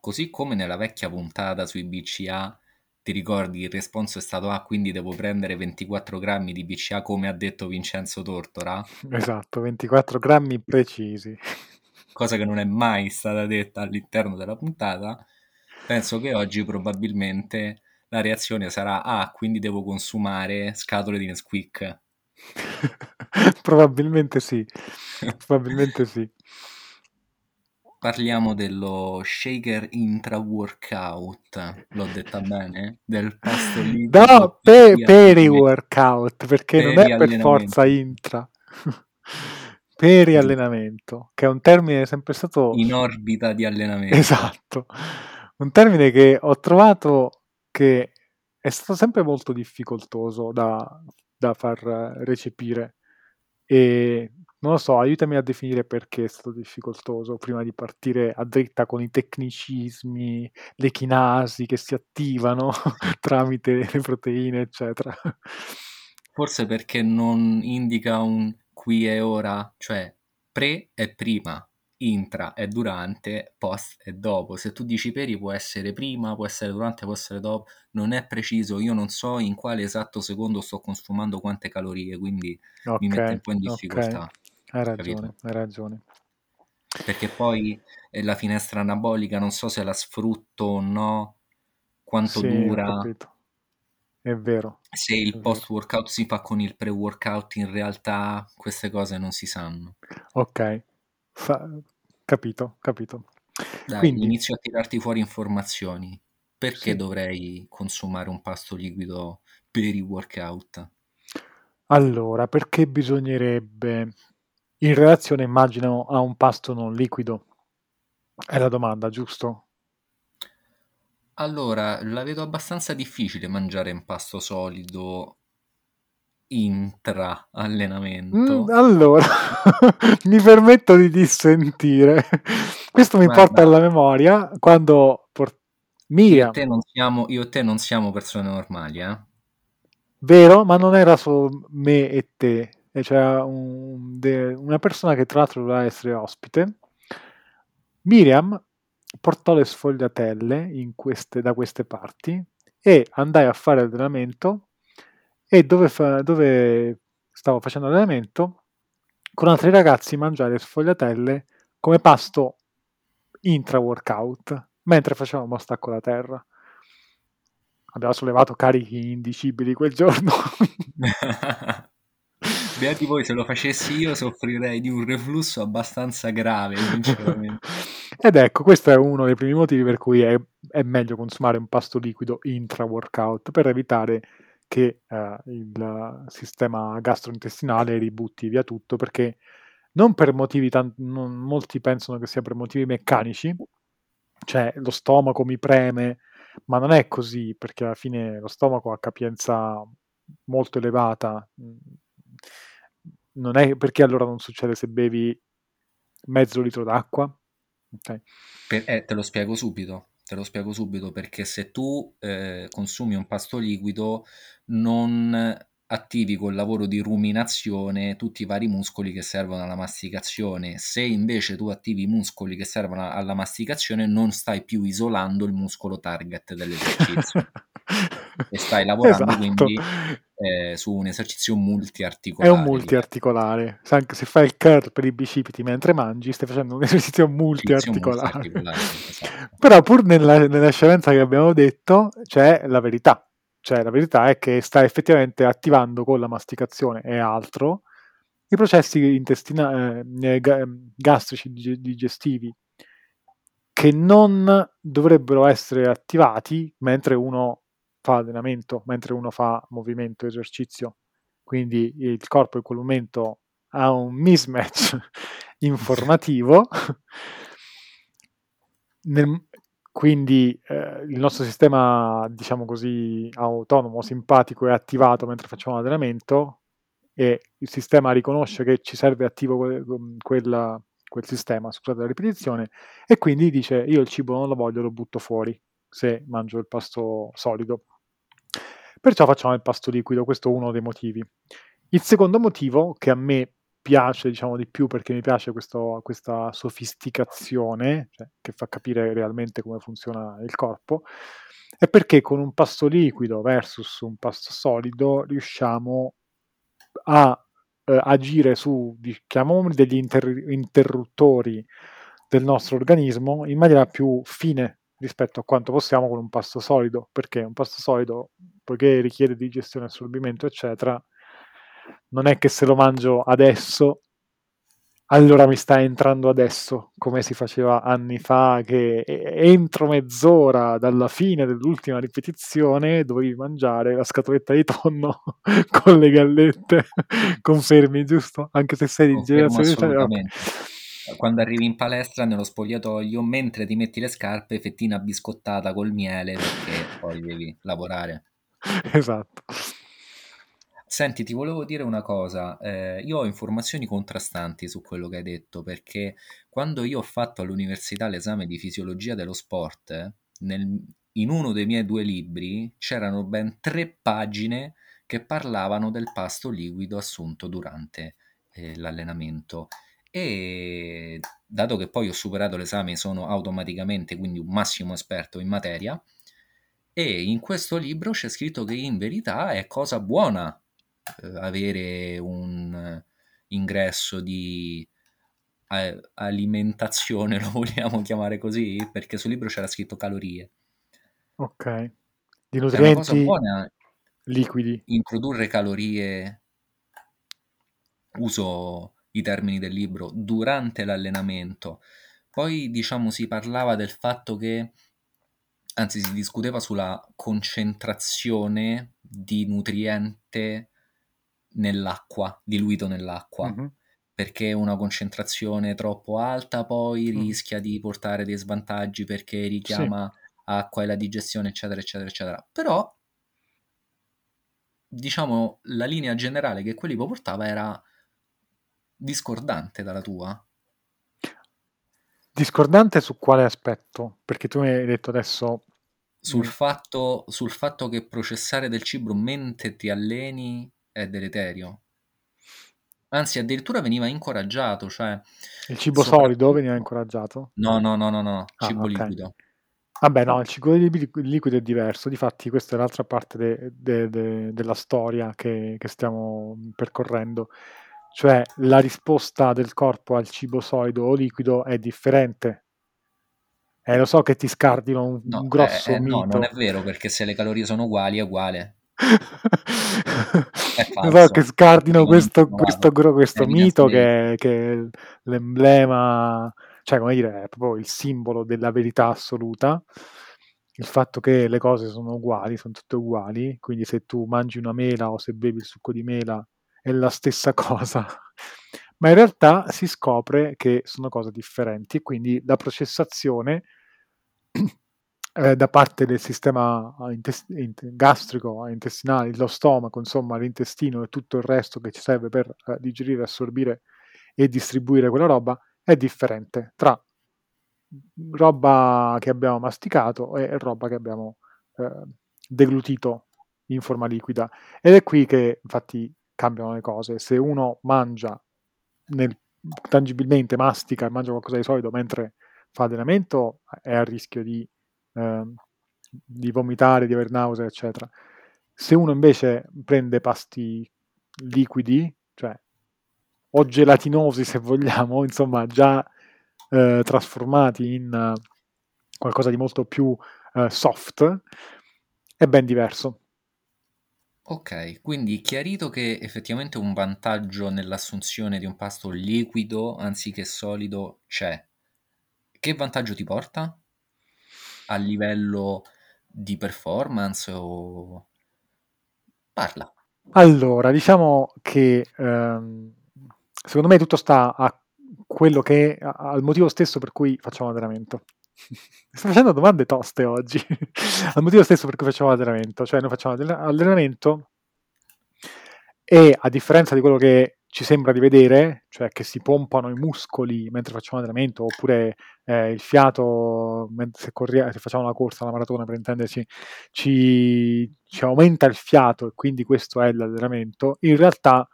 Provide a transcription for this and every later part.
così come nella vecchia puntata sui BCA, ti ricordi il responso è stato ah, quindi devo prendere 24 grammi di BCA come ha detto Vincenzo Tortora? Esatto, 24 grammi precisi. Cosa che non è mai stata detta all'interno della puntata. Penso che oggi probabilmente la reazione sarà ah, quindi devo consumare scatole di Nesquik. Probabilmente sì. Probabilmente sì. Parliamo dello shaker intra-workout, l'ho detta bene? Del pasto liquido No, pe- peri- peri-workout, perché non è per forza intra. Peri-allenamento, che è un termine sempre stato... in orbita di allenamento. Esatto, un termine che ho trovato che è stato sempre molto difficoltoso da, da far recepire e non lo so, aiutami a definire perché è stato difficoltoso prima di partire a dritta con i tecnicismi, le chinasi che si attivano tramite le proteine, eccetera. Forse perché non indica un qui e ora, cioè pre è prima, intra è durante, post è dopo. Se tu dici peri può essere prima, può essere durante, può essere dopo, non è preciso. Io non so in quale esatto secondo sto consumando quante calorie, quindi mi mette un po' in difficoltà, hai capito? ragione, hai ragione. Perché poi la finestra anabolica non so se la sfrutto o no, quanto Sì, ho dura, capito. È vero, se è il vero. post workout si fa con il pre workout, in realtà queste cose non si sanno. Ok, Fa- capito, capito. Dai, Quindi, inizio a tirarti fuori informazioni. Perché sì. dovrei consumare un pasto liquido per i workout? Allora, perché bisognerebbe, in relazione, immagino, a un pasto non liquido? È la domanda, giusto? Allora, la vedo abbastanza difficile mangiare un pasto solido intra Mm, allenamento. allora, mi permetto di dissentire. Questo mi porta Guarda, alla memoria quando por- io e Miriam, te non siamo, io e te non siamo persone normali, eh? vero? Ma non era solo me e te, e c'era un- de- una persona che tra l'altro doveva essere ospite. Miriam portò le sfogliatelle in queste- da queste parti e andai a fare allenamento e dove, fa- dove stavo facendo allenamento con altri ragazzi mangiare sfogliatelle come pasto intra-workout mentre facevamo stacco da terra. Abbiamo sollevato carichi indicibili quel giorno. Beati voi, se lo facessi io soffrirei di un reflusso abbastanza grave. Ed ecco, questo è uno dei primi motivi per cui è, è meglio consumare un pasto liquido intra-workout per evitare che eh, il sistema gastrointestinale ributti via tutto, perché non per motivi, tan- non- molti pensano che sia per motivi meccanici, cioè lo stomaco mi preme, ma non è così, perché alla fine lo stomaco ha capienza molto elevata. Non è perché allora non succede se bevi mezzo litro d'acqua? Ok. Per- eh, te lo spiego subito. Te lo spiego subito perché se tu eh, consumi un pasto liquido non attivi col lavoro di ruminazione tutti i vari muscoli che servono alla masticazione. Se invece tu attivi i muscoli che servono alla masticazione, non stai più isolando il muscolo target dell'esercizio e stai lavorando Esatto. quindi eh, su un esercizio È multiarticolare. un diciamo. multiarticolare. Se anche se fai il curl per i bicipiti mentre mangi, stai facendo un esercizio multiarticolare. multiarticolare, esatto. Però pur nella, nella scienza che abbiamo detto c'è la verità. Cioè la verità è che sta effettivamente attivando con la masticazione e altro i processi intestina- eh, ga- gastrici dig- digestivi che non dovrebbero essere attivati mentre uno fa allenamento, mentre uno fa movimento, esercizio. Quindi il corpo in quel momento ha un mismatch informativo, nel- quindi eh, il nostro sistema, diciamo così, autonomo, simpatico è attivato mentre facciamo allenamento e il sistema riconosce che ci serve attivo que- quel, quel sistema, scusate la ripetizione, e quindi dice io il cibo non lo voglio, lo butto fuori se mangio il pasto solido. Perciò facciamo il pasto liquido, questo è uno dei motivi. Il secondo motivo che a me piace diciamo di più perché mi piace questo, questa sofisticazione cioè, che fa capire realmente come funziona il corpo è perché con un pasto liquido versus un pasto solido riusciamo a eh, agire su chiamiamoli degli inter- interruttori del nostro organismo in maniera più fine rispetto a quanto possiamo con un pasto solido, perché un pasto solido, poiché richiede digestione, assorbimento, eccetera, non è che se lo mangio adesso, allora mi sta entrando adesso, come si faceva anni fa, che entro mezz'ora dalla fine dell'ultima ripetizione dovevi mangiare la scatoletta di tonno con le gallette. Confermi, giusto? Anche se sei di generazione... Assolutamente. Quando arrivi in palestra nello spogliatoio, mentre ti metti le scarpe, fettina biscottata col miele perché poi devi lavorare. Esatto. Senti, ti volevo dire una cosa, eh, io ho informazioni contrastanti su quello che hai detto, perché quando io ho fatto all'università l'esame di fisiologia dello sport, nel- in uno dei miei due libri c'erano ben tre pagine che parlavano del pasto liquido assunto durante eh, l'allenamento. E dato che poi ho superato l'esame, sono automaticamente quindi un massimo esperto in materia. E in questo libro c'è scritto che in verità è cosa buona eh, avere un ingresso di eh, alimentazione, lo vogliamo chiamare così, perché sul libro c'era scritto calorie. Ok. Di nutrienti è una cosa buona liquidi. Introdurre calorie, uso i termini del libro, durante l'allenamento. Poi, diciamo, si parlava del fatto che, anzi, si discuteva sulla concentrazione di nutriente nell'acqua, diluito nell'acqua, mm-hmm. perché una concentrazione troppo alta poi mm. rischia di portare dei svantaggi perché richiama sì. acqua e la digestione, eccetera, eccetera, eccetera. Però, diciamo, la linea generale che quell'Ipo portava era discordante dalla tua. Discordante su quale aspetto? Perché tu mi hai detto adesso... Sul, fatto, sul fatto che processare del cibo mentre ti alleni è deleterio. Anzi, addirittura veniva incoraggiato, cioè... Il cibo solido veniva incoraggiato? No, no, no, no, no, ah, cibo okay. liquido. Vabbè, no, il cibo liquido è diverso, difatti questa è l'altra parte de, de, de, della storia che, che, stiamo percorrendo, cioè la risposta del corpo al cibo solido o liquido è differente. Eh, lo so che ti scardino un, no, un grosso eh, eh, mito. No, non è vero, perché se le calorie sono uguali è uguale so che scardino questo, questo, questo mito che, che, è l'emblema, cioè come dire, è proprio il simbolo della verità assoluta. Il fatto che le cose sono uguali, sono tutte uguali, quindi se tu mangi una mela o se bevi il succo di mela è la stessa cosa, ma in realtà si scopre che sono cose differenti quindi la processazione eh, da parte del sistema intest- gastrico, intestinale, lo stomaco, insomma l'intestino e tutto il resto che ci serve per eh, digerire, assorbire e distribuire quella roba è differente tra roba che abbiamo masticato e roba che abbiamo eh, deglutito in forma liquida. Ed è qui che infatti cambiano le cose. Se uno mangia nel, tangibilmente, mastica e mangia qualcosa di solido mentre fa allenamento, è a rischio di eh, di vomitare, di aver nausea, eccetera. Se uno invece prende pasti liquidi, cioè o gelatinosi se vogliamo, insomma già eh, trasformati in qualcosa di molto più uh, soft, è ben diverso. Ok, quindi chiarito che effettivamente un vantaggio nell'assunzione di un pasto liquido anziché solido c'è. Che vantaggio ti porta? a livello di performance o... Parla. Allora, diciamo che ehm, secondo me tutto sta a quello che è, al motivo stesso per cui facciamo allenamento. Sto facendo domande toste oggi. al motivo stesso per cui facciamo allenamento, cioè noi facciamo allenamento e a differenza di quello che ci sembra di vedere, cioè che si pompano i muscoli mentre facciamo allenamento, oppure eh, il fiato se, corria, se, facciamo una corsa, una maratona per intenderci, ci, ci, aumenta il fiato e quindi questo è l'allenamento, in realtà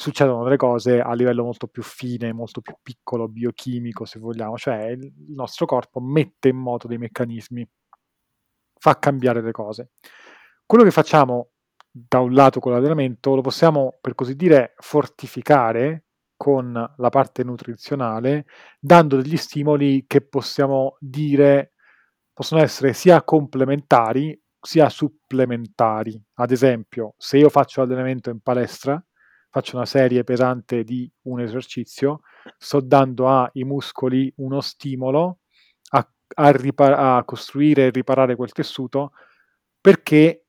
succedono delle cose a livello molto più fine, molto più piccolo, biochimico, se vogliamo, cioè il nostro corpo mette in moto dei meccanismi, fa cambiare le cose. Quello che facciamo da un lato con l'allenamento lo possiamo, per così dire, fortificare con la parte nutrizionale, dando degli stimoli che possiamo dire possono essere sia complementari sia supplementari. Ad esempio, se io faccio allenamento in palestra, faccio una serie pesante di un esercizio, sto dando ai muscoli uno stimolo a, a, ripar- a costruire e riparare quel tessuto perché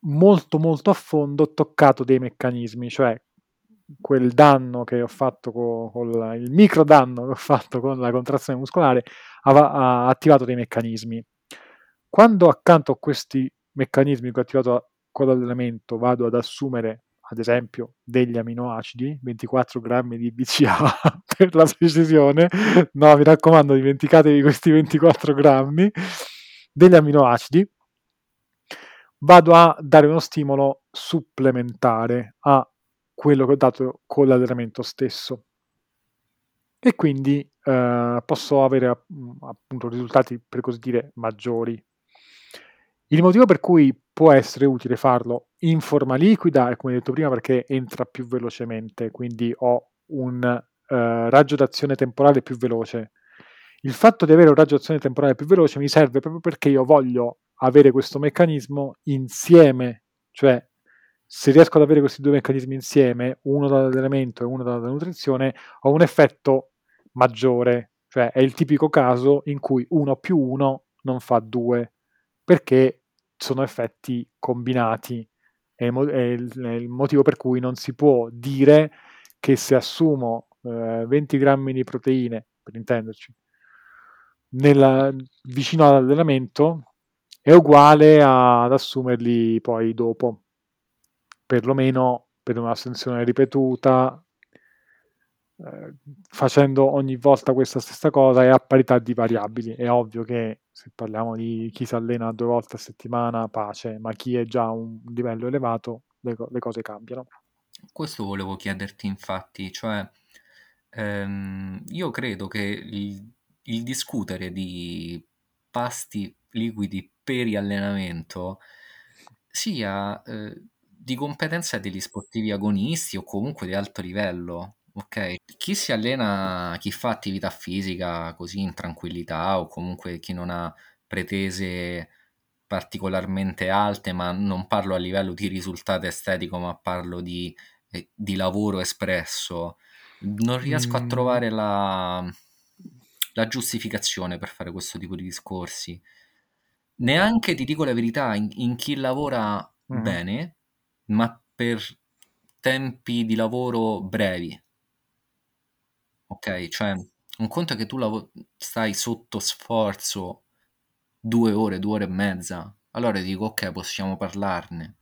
molto molto a fondo ho toccato dei meccanismi, cioè quel danno che ho fatto con, con il micro danno che ho fatto con la contrazione muscolare ha, ha attivato dei meccanismi. Quando accanto a questi meccanismi che ho attivato con l'allenamento vado ad assumere ad esempio degli aminoacidi, 24 grammi di BCA per la precisione, no mi raccomando dimenticatevi questi 24 grammi, degli aminoacidi, vado a dare uno stimolo supplementare a quello che ho dato con l'allenamento stesso. E quindi eh, posso avere appunto risultati per così dire maggiori il motivo per cui può essere utile farlo in forma liquida è come detto prima perché entra più velocemente, quindi ho un uh, raggio d'azione temporale più veloce. Il fatto di avere un raggio d'azione temporale più veloce mi serve proprio perché io voglio avere questo meccanismo insieme, cioè se riesco ad avere questi due meccanismi insieme, uno dall'elemento e uno dalla nutrizione, ho un effetto maggiore, cioè è il tipico caso in cui uno più uno non fa due, perché sono effetti combinati. È il, motivo per cui non si può dire che se assumo eh, 20 grammi di proteine, per intenderci, nella, vicino all'allenamento è uguale a, ad assumerli poi dopo, perlomeno per un'assunzione ripetuta, eh, facendo ogni volta questa stessa cosa e a parità di variabili. È ovvio che se parliamo di chi si allena due volte a settimana, pace, ma chi è già a un livello elevato, le, le cose cambiano. Questo volevo chiederti infatti, cioè ehm, io credo che il, il, discutere di pasti liquidi per allenamento sia eh, di competenza degli sportivi agonisti o comunque di alto livello, ok? Chi si allena, chi fa attività fisica così in tranquillità o comunque chi non ha pretese particolarmente alte, ma non parlo a livello di risultato estetico, ma parlo di, eh, di lavoro espresso, non riesco a mm. trovare la, la giustificazione per fare questo tipo di discorsi. Neanche ti dico la verità, in, in chi lavora mm. bene, ma per tempi di lavoro brevi. Ok, cioè un conto è che tu lav- stai sotto sforzo due ore, due ore e mezza. Allora dico, ok, possiamo parlarne.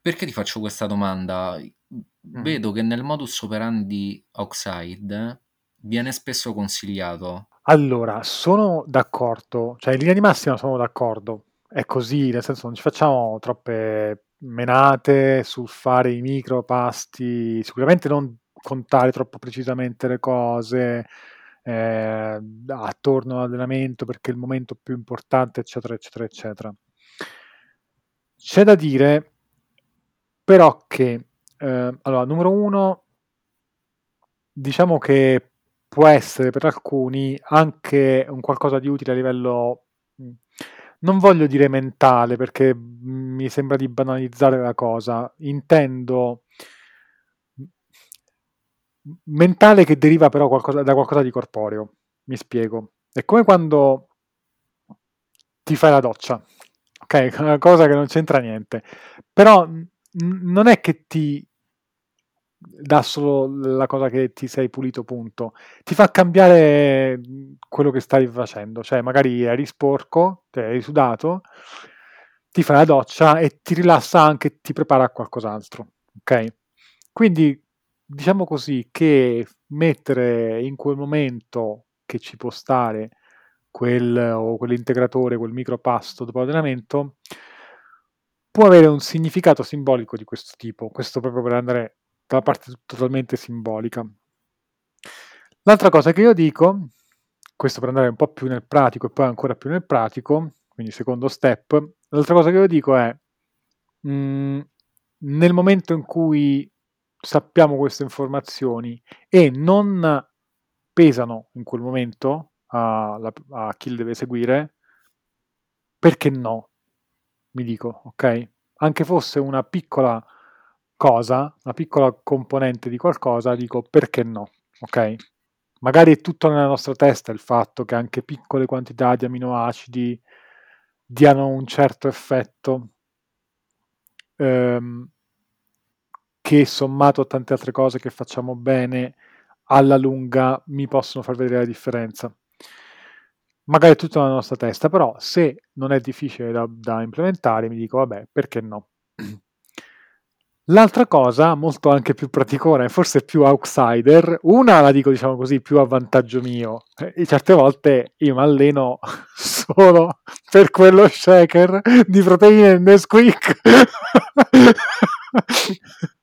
Perché ti faccio questa domanda? Mm. Vedo che nel modus operandi Oxide viene spesso consigliato. Allora, sono d'accordo, cioè in linea di massima sono d'accordo. È così, nel senso non ci facciamo troppe menate sul fare i micropasti, sicuramente non contare troppo precisamente le cose eh, attorno all'allenamento perché è il momento più importante, eccetera, eccetera, eccetera. C'è da dire però che, eh, allora, numero uno, diciamo che può essere per alcuni anche un qualcosa di utile a livello non voglio dire mentale perché mi sembra di banalizzare la cosa, intendo mentale che deriva però qualcosa, da qualcosa di corporeo. Mi spiego. È come quando ti fai la doccia, ok? Una cosa che non c'entra niente. Però n- non è che ti dà solo la cosa che ti sei pulito, punto. Ti fa cambiare quello che stai facendo. Cioè, magari eri sporco, cioè eri sudato, ti fai la doccia e ti rilassa anche, ti prepara a qualcos'altro, ok? Quindi diciamo così che mettere in quel momento che ci può stare quel o quell'integratore, quel micropasto dopo l'allenamento può avere un significato simbolico di questo tipo, questo proprio per andare dalla parte totalmente simbolica. L'altra cosa che io dico, questo per andare un po' più nel pratico e poi ancora più nel pratico, quindi secondo step, l'altra cosa che io dico è, mh, mm, nel momento in cui sappiamo queste informazioni e non pesano in quel momento a, a chi le deve seguire, perché no? Mi dico, ok? Anche fosse una piccola cosa, una piccola componente di qualcosa, dico perché no, ok? Magari è tutto nella nostra testa il fatto che anche piccole quantità di aminoacidi diano un certo effetto ehm, che sommato a tante altre cose che facciamo bene alla lunga mi possono far vedere la differenza. Magari è tutto nella nostra testa, però se non è difficile da, da implementare mi dico vabbè, perché no? L'altra cosa, molto anche più praticona e forse più outsider, una la dico diciamo così più a vantaggio mio, eh, e certe volte io mi alleno solo per quello shaker di proteine Nesquik.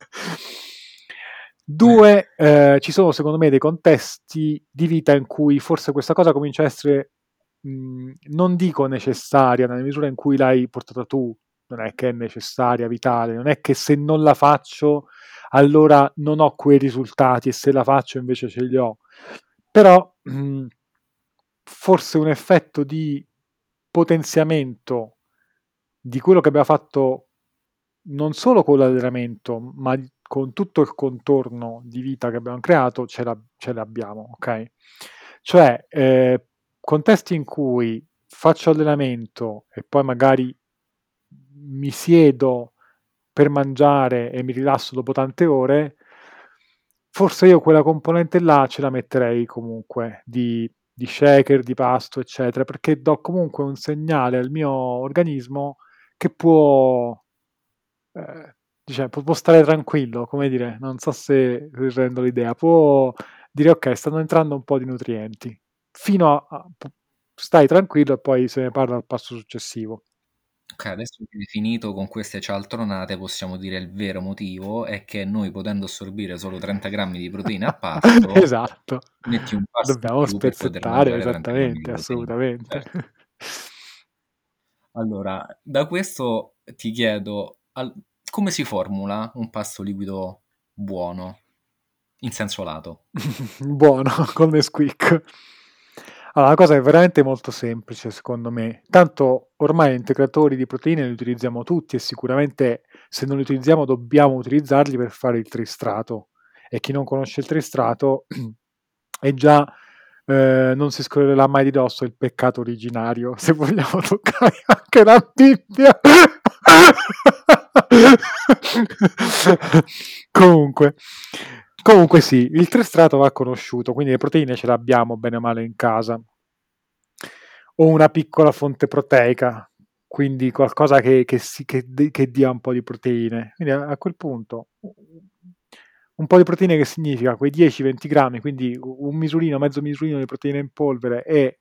Due, eh, ci sono secondo me dei contesti di vita in cui forse questa cosa comincia a essere, mh, non dico necessaria, nella misura in cui l'hai portata tu, non è che è necessaria, vitale, non è che se non la faccio allora non ho quei risultati e se la faccio invece ce li ho. Però mh, forse un effetto di potenziamento di quello che abbiamo fatto non solo con l'allenamento, ma con tutto il contorno di vita che abbiamo creato, ce, la, ce l'abbiamo, ok? Cioè, eh, contesti in cui faccio allenamento e poi magari mi siedo per mangiare e mi rilasso dopo tante ore, forse io quella componente là ce la metterei comunque di, di shaker, di pasto, eccetera, perché do comunque un segnale al mio organismo che può, eh, diciamo, può stare tranquillo, come dire, non so se rendo l'idea, può dire ok, stanno entrando un po' di nutrienti, fino a, stai tranquillo e poi se ne parla al passo successivo. Ok, adesso che hai finito con queste cialtronate, possiamo dire il vero motivo è che noi potendo assorbire solo 30 grammi di proteine a pasto, esatto. metti un pasto Dobbiamo spezzettare, esattamente, assolutamente. Certo. Allora, da questo ti chiedo, al, come si formula un pasto liquido buono, in senso lato? buono, con Nesquik. Allora, la cosa è veramente molto semplice, secondo me. Tanto ormai integratori di proteine li utilizziamo tutti e sicuramente se non li utilizziamo dobbiamo utilizzarli per fare il tristrato. E chi non conosce il tristrato è già eh, non si scorrerà mai di dosso il peccato originario, se vogliamo toccare anche la Bibbia. Comunque, Comunque sì, il tristrato va conosciuto, quindi le proteine ce le abbiamo bene o male in casa. O una piccola fonte proteica, quindi qualcosa che, che, si, che, che dia un po' di proteine. Quindi a, a, quel punto un po' di proteine che significa quei 10-20 grammi, quindi un misurino, mezzo misurino di proteine in polvere e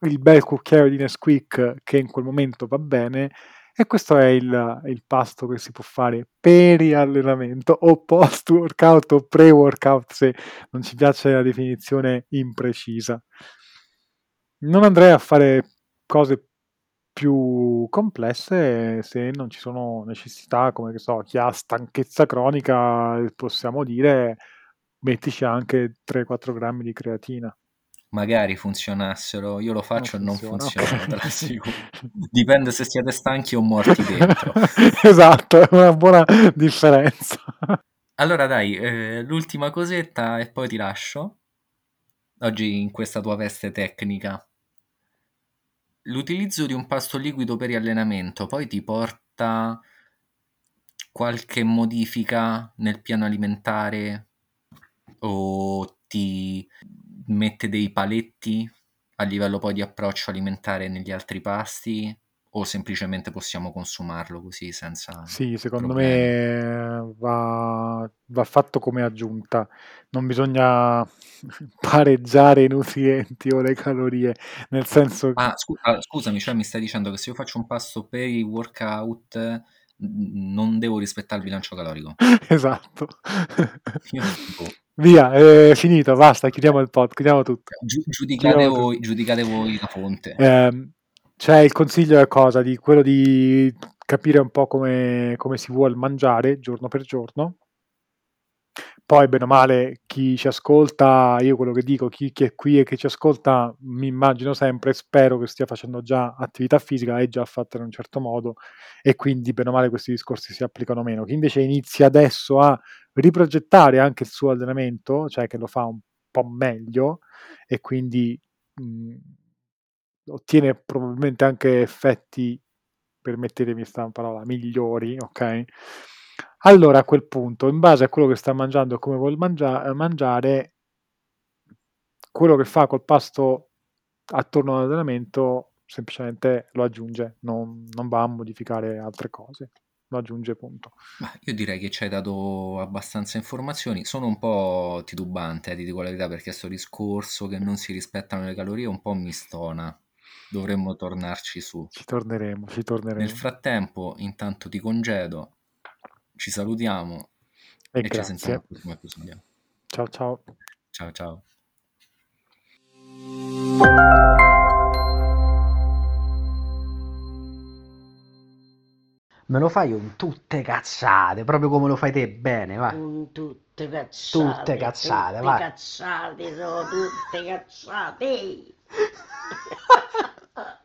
il bel cucchiaio di Nesquik che in quel momento va bene, e questo è il, il pasto che si può fare peri-allenamento o post-workout o pre-workout se non ci piace la definizione imprecisa. Non andrei a fare cose più complesse se non ci sono necessità, come che so, chi ha stanchezza cronica, possiamo dire, mettici anche 3-4 grammi di creatina magari funzionassero, io lo faccio non e non funziona, te l'assicuro. Dipende se siete stanchi o morti dentro. esatto, è una buona differenza. Allora dai, eh, l'ultima cosetta e poi ti lascio. Oggi in questa tua veste tecnica. L'utilizzo di un pasto liquido per allenamento poi ti porta qualche modifica nel piano alimentare o ti mette dei paletti a livello poi di approccio alimentare negli altri pasti o semplicemente possiamo consumarlo così senza Sì, secondo problemi? me va, va fatto come aggiunta, non bisogna pareggiare i nutrienti o le calorie, nel senso Ah, scu- ah, scusami, cioè mi stai dicendo che se io faccio un pasto per i workout non devo rispettare il bilancio calorico. esatto. Io, boh. Via, è finito, basta, chiudiamo il pod, chiudiamo tutto. Giu- giudicate, Chiudiamo voi, tutto. giudicate voi la fonte. Ehm, c'è il consiglio è cosa? Di quello di capire un po' come, come si vuole mangiare giorno per giorno. Poi, bene o male, chi ci ascolta, io quello che dico, chi, chi è qui e che ci ascolta, mi immagino sempre, spero che stia facendo già attività fisica, è già fatta in un certo modo e quindi, bene o male, questi discorsi si applicano meno. Chi invece inizia adesso a riprogettare anche il suo allenamento, cioè che lo fa un po' meglio e quindi mh, ottiene probabilmente anche effetti, permettetemi questa parola, migliori, ok? Allora a quel punto, in base a quello che sta mangiando e come vuol mangia- mangiare, quello che fa col pasto attorno all'allenamento semplicemente lo aggiunge, non, non va a modificare altre cose, lo aggiunge punto. Ma io direi che ci hai dato abbastanza informazioni. Sono un po' titubante, eh, ti dico la verità, perché sto discorso che non si rispettano le calorie un po' mi stona. Dovremmo tornarci su. Ci torneremo, ci torneremo. Nel frattempo, intanto ti congedo, ci salutiamo e, e ci sentiamo al prossimo episodio. Ciao ciao. Ciao ciao. Me lo fai un tutte cazzate, proprio come lo fai te bene, va. Con tutte cazzate. Tutte cazzate, tutte vai. cazzate, sono tutte cazzate.